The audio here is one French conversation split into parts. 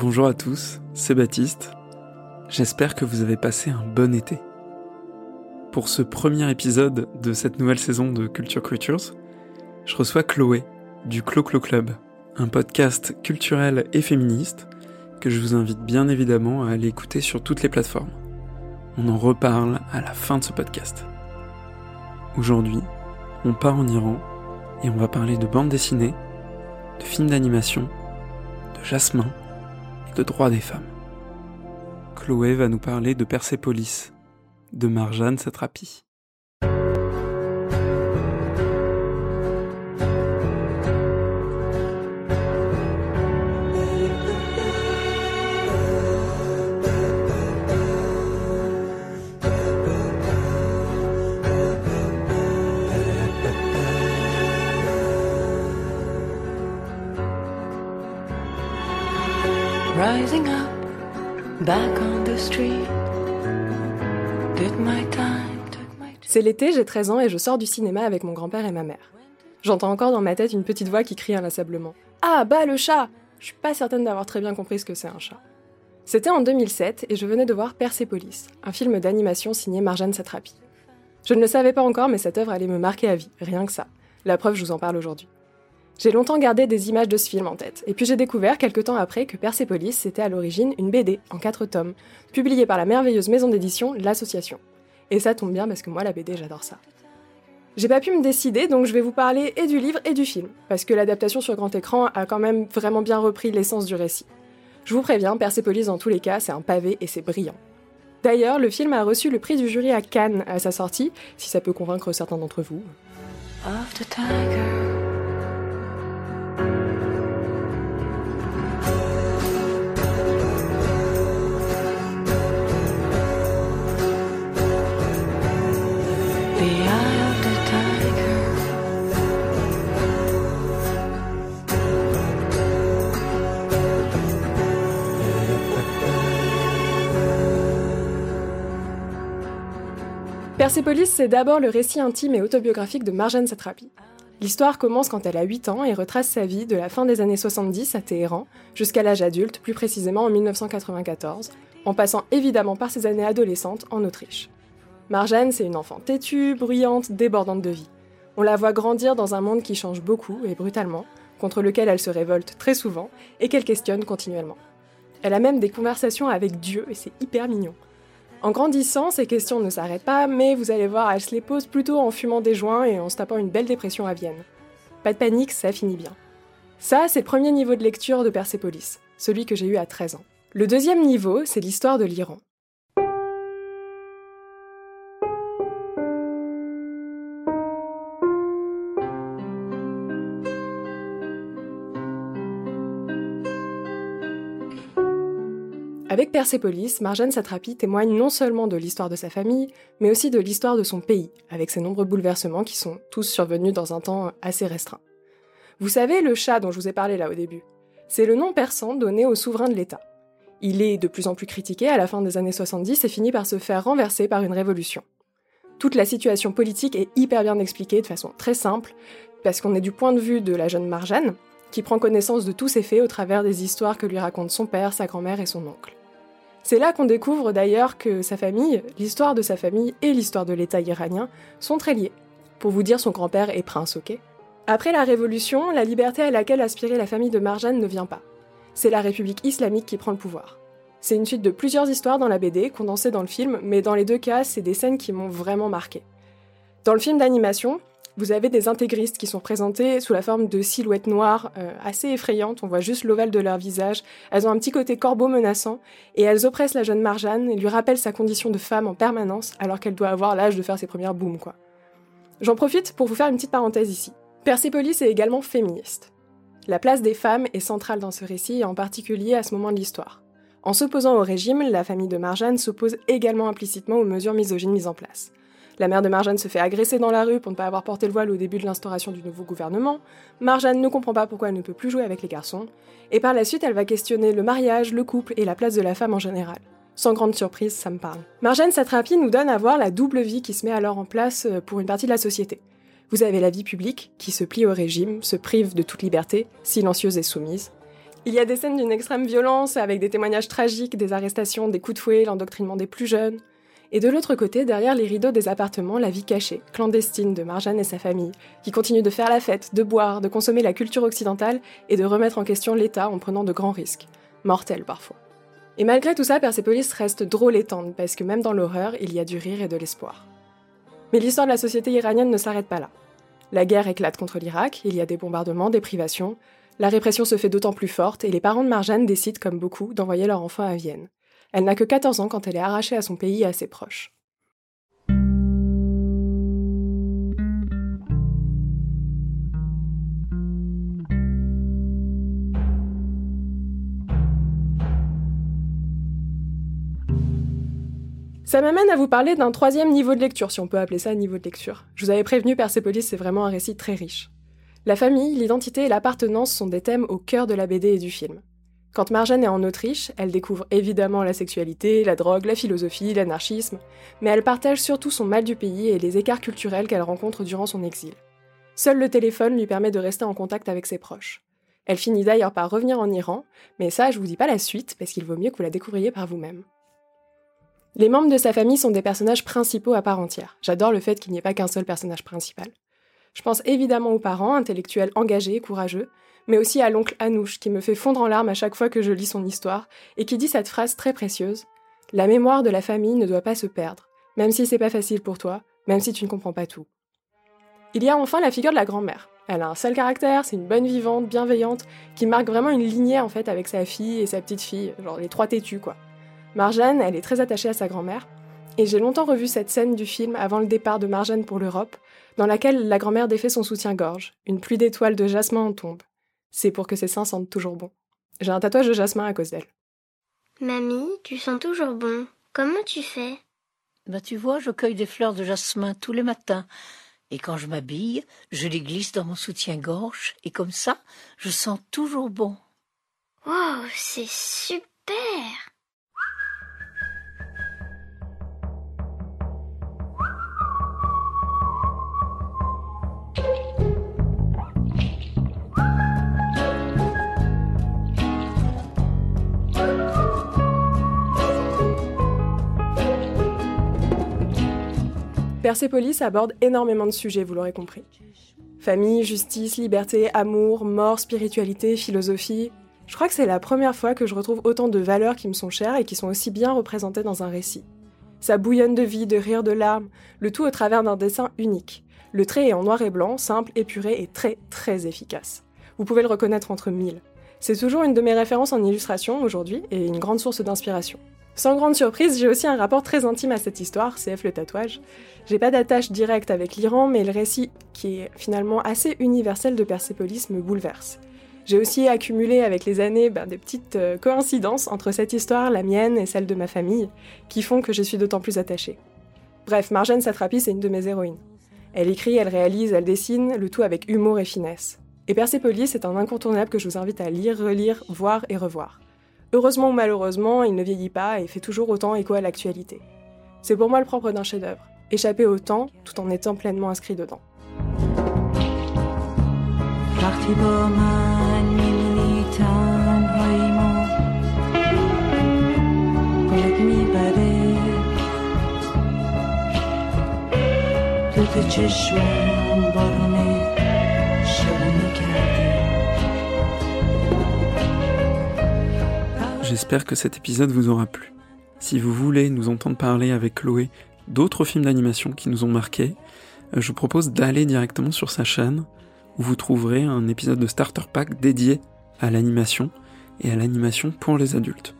Bonjour à tous, c'est Baptiste. J'espère que vous avez passé un bon été. Pour ce premier épisode de cette nouvelle saison de Culture Creatures, je reçois Chloé du Clo Clo Club, un podcast culturel et féministe que je vous invite bien évidemment à aller écouter sur toutes les plateformes. On en reparle à la fin de ce podcast. Aujourd'hui, on part en Iran et on va parler de bande dessinée, de films d'animation, de Jasmin de droits des femmes. Chloé va nous parler de Persépolis, de Marjane Satrapi. C'est l'été, j'ai 13 ans et je sors du cinéma avec mon grand-père et ma mère. J'entends encore dans ma tête une petite voix qui crie inlassablement Ah, bah le chat Je suis pas certaine d'avoir très bien compris ce que c'est un chat. C'était en 2007 et je venais de voir Persepolis, un film d'animation signé Marjane Satrapi. Je ne le savais pas encore, mais cette œuvre allait me marquer à vie, rien que ça. La preuve, je vous en parle aujourd'hui. J'ai longtemps gardé des images de ce film en tête, et puis j'ai découvert quelques temps après que Persepolis c'était à l'origine une BD en quatre tomes, publiée par la merveilleuse maison d'édition L'Association. Et ça tombe bien parce que moi la BD j'adore ça. J'ai pas pu me décider, donc je vais vous parler et du livre et du film, parce que l'adaptation sur grand écran a quand même vraiment bien repris l'essence du récit. Je vous préviens, Persepolis dans tous les cas, c'est un pavé et c'est brillant. D'ailleurs, le film a reçu le prix du jury à Cannes à sa sortie, si ça peut convaincre certains d'entre vous. tiger. Persepolis, c'est d'abord le récit intime et autobiographique de Marjane Satrapi. L'histoire commence quand elle a 8 ans et retrace sa vie de la fin des années 70 à Téhéran jusqu'à l'âge adulte, plus précisément en 1994, en passant évidemment par ses années adolescentes en Autriche. Marjane, c'est une enfant têtue, bruyante, débordante de vie. On la voit grandir dans un monde qui change beaucoup et brutalement, contre lequel elle se révolte très souvent et qu'elle questionne continuellement. Elle a même des conversations avec Dieu et c'est hyper mignon. En grandissant, ces questions ne s'arrêtent pas, mais vous allez voir, elle se les pose plutôt en fumant des joints et en se tapant une belle dépression à Vienne. Pas de panique, ça finit bien. Ça, c'est le premier niveau de lecture de Persepolis, celui que j'ai eu à 13 ans. Le deuxième niveau, c'est l'histoire de l'Iran. Avec Persepolis, Marjane Satrapi témoigne non seulement de l'histoire de sa famille, mais aussi de l'histoire de son pays, avec ses nombreux bouleversements qui sont tous survenus dans un temps assez restreint. Vous savez, le chat dont je vous ai parlé là au début, c'est le nom persan donné au souverain de l'État. Il est de plus en plus critiqué à la fin des années 70 et finit par se faire renverser par une révolution. Toute la situation politique est hyper bien expliquée de façon très simple, parce qu'on est du point de vue de la jeune Marjane, qui prend connaissance de tous ces faits au travers des histoires que lui racontent son père, sa grand-mère et son oncle. C'est là qu'on découvre d'ailleurs que sa famille, l'histoire de sa famille et l'histoire de l'État iranien sont très liées. Pour vous dire, son grand-père est prince, ok? Après la Révolution, la liberté à laquelle aspirait la famille de Marjane ne vient pas. C'est la République islamique qui prend le pouvoir. C'est une suite de plusieurs histoires dans la BD, condensées dans le film, mais dans les deux cas, c'est des scènes qui m'ont vraiment marqué. Dans le film d'animation, vous avez des intégristes qui sont présentés sous la forme de silhouettes noires euh, assez effrayantes, on voit juste l'ovale de leur visage, elles ont un petit côté corbeau menaçant, et elles oppressent la jeune Marjane et lui rappellent sa condition de femme en permanence alors qu'elle doit avoir l'âge de faire ses premières booms, quoi. J'en profite pour vous faire une petite parenthèse ici. Persepolis est également féministe. La place des femmes est centrale dans ce récit, et en particulier à ce moment de l'histoire. En s'opposant au régime, la famille de Marjane s'oppose également implicitement aux mesures misogynes mises en place. La mère de Marjane se fait agresser dans la rue pour ne pas avoir porté le voile au début de l'instauration du nouveau gouvernement. Marjane ne comprend pas pourquoi elle ne peut plus jouer avec les garçons. Et par la suite, elle va questionner le mariage, le couple et la place de la femme en général. Sans grande surprise, ça me parle. Marjane Satrapi nous donne à voir la double vie qui se met alors en place euh, pour une partie de la société. Vous avez la vie publique, qui se plie au régime, se prive de toute liberté, silencieuse et soumise. Il y a des scènes d'une extrême violence avec des témoignages tragiques, des arrestations, des coups de fouet, l'endoctrinement des plus jeunes. Et de l'autre côté, derrière les rideaux des appartements, la vie cachée, clandestine de Marjane et sa famille, qui continuent de faire la fête, de boire, de consommer la culture occidentale et de remettre en question l'État en prenant de grands risques, mortels parfois. Et malgré tout ça, Persepolis reste drôle et tendre, parce que même dans l'horreur, il y a du rire et de l'espoir. Mais l'histoire de la société iranienne ne s'arrête pas là. La guerre éclate contre l'Irak, il y a des bombardements, des privations, la répression se fait d'autant plus forte et les parents de Marjane décident, comme beaucoup, d'envoyer leur enfant à Vienne. Elle n'a que 14 ans quand elle est arrachée à son pays et à ses proches. Ça m'amène à vous parler d'un troisième niveau de lecture, si on peut appeler ça un niveau de lecture. Je vous avais prévenu, Persepolis, c'est vraiment un récit très riche. La famille, l'identité et l'appartenance sont des thèmes au cœur de la BD et du film. Quand Marjane est en Autriche, elle découvre évidemment la sexualité, la drogue, la philosophie, l'anarchisme, mais elle partage surtout son mal du pays et les écarts culturels qu'elle rencontre durant son exil. Seul le téléphone lui permet de rester en contact avec ses proches. Elle finit d'ailleurs par revenir en Iran, mais ça je vous dis pas la suite parce qu'il vaut mieux que vous la découvriez par vous-même. Les membres de sa famille sont des personnages principaux à part entière. J'adore le fait qu'il n'y ait pas qu'un seul personnage principal. Je pense évidemment aux parents, intellectuels engagés et courageux, mais aussi à l'oncle Anouche, qui me fait fondre en larmes à chaque fois que je lis son histoire, et qui dit cette phrase très précieuse La mémoire de la famille ne doit pas se perdre, même si c'est pas facile pour toi, même si tu ne comprends pas tout. Il y a enfin la figure de la grand-mère. Elle a un sale caractère, c'est une bonne vivante, bienveillante, qui marque vraiment une lignée en fait avec sa fille et sa petite fille, genre les trois têtus quoi. Marjane, elle est très attachée à sa grand-mère, et j'ai longtemps revu cette scène du film avant le départ de Marjane pour l'Europe, dans laquelle la grand-mère défait son soutien-gorge. Une pluie d'étoiles de jasmin en tombe. C'est pour que ses seins sentent toujours bon. J'ai un tatouage de jasmin à cause d'elle. Mamie, tu sens toujours bon. Comment tu fais? Bah tu vois, je cueille des fleurs de jasmin tous les matins. Et quand je m'habille, je les glisse dans mon soutien-gorge. Et comme ça, je sens toujours bon. Wow, c'est super Persepolis aborde énormément de sujets, vous l'aurez compris. Famille, justice, liberté, amour, mort, spiritualité, philosophie. Je crois que c'est la première fois que je retrouve autant de valeurs qui me sont chères et qui sont aussi bien représentées dans un récit. Ça bouillonne de vie, de rire, de larmes, le tout au travers d'un dessin unique. Le trait est en noir et blanc, simple, épuré et très très efficace. Vous pouvez le reconnaître entre mille. C'est toujours une de mes références en illustration aujourd'hui et une grande source d'inspiration. Sans grande surprise, j'ai aussi un rapport très intime à cette histoire, CF le tatouage. J'ai pas d'attache directe avec l'Iran, mais le récit, qui est finalement assez universel de Persépolis, me bouleverse. J'ai aussi accumulé avec les années ben, des petites euh, coïncidences entre cette histoire, la mienne et celle de ma famille, qui font que je suis d'autant plus attachée. Bref, Marjane Satrapi, c'est une de mes héroïnes. Elle écrit, elle réalise, elle dessine, le tout avec humour et finesse. Et Persépolis est un incontournable que je vous invite à lire, relire, voir et revoir. Heureusement ou malheureusement, il ne vieillit pas et fait toujours autant écho à l'actualité. C'est pour moi le propre d'un chef-d'œuvre, échapper au temps tout en étant pleinement inscrit dedans. J'espère que cet épisode vous aura plu. Si vous voulez nous entendre parler avec Chloé d'autres films d'animation qui nous ont marqués, euh, je vous propose d'aller directement sur sa chaîne où vous trouverez un épisode de Starter Pack dédié à l'animation et à l'animation pour les adultes.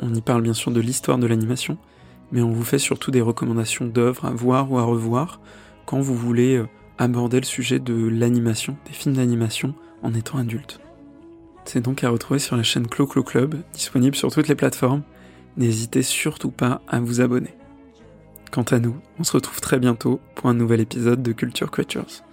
On y parle bien sûr de l'histoire de l'animation, mais on vous fait surtout des recommandations d'œuvres à voir ou à revoir quand vous voulez euh, aborder le sujet de l'animation, des films d'animation en étant adulte. C'est donc à retrouver sur la chaîne Clo Clo Club, disponible sur toutes les plateformes. N'hésitez surtout pas à vous abonner. Quant à nous, on se retrouve très bientôt pour un nouvel épisode de Culture Creatures.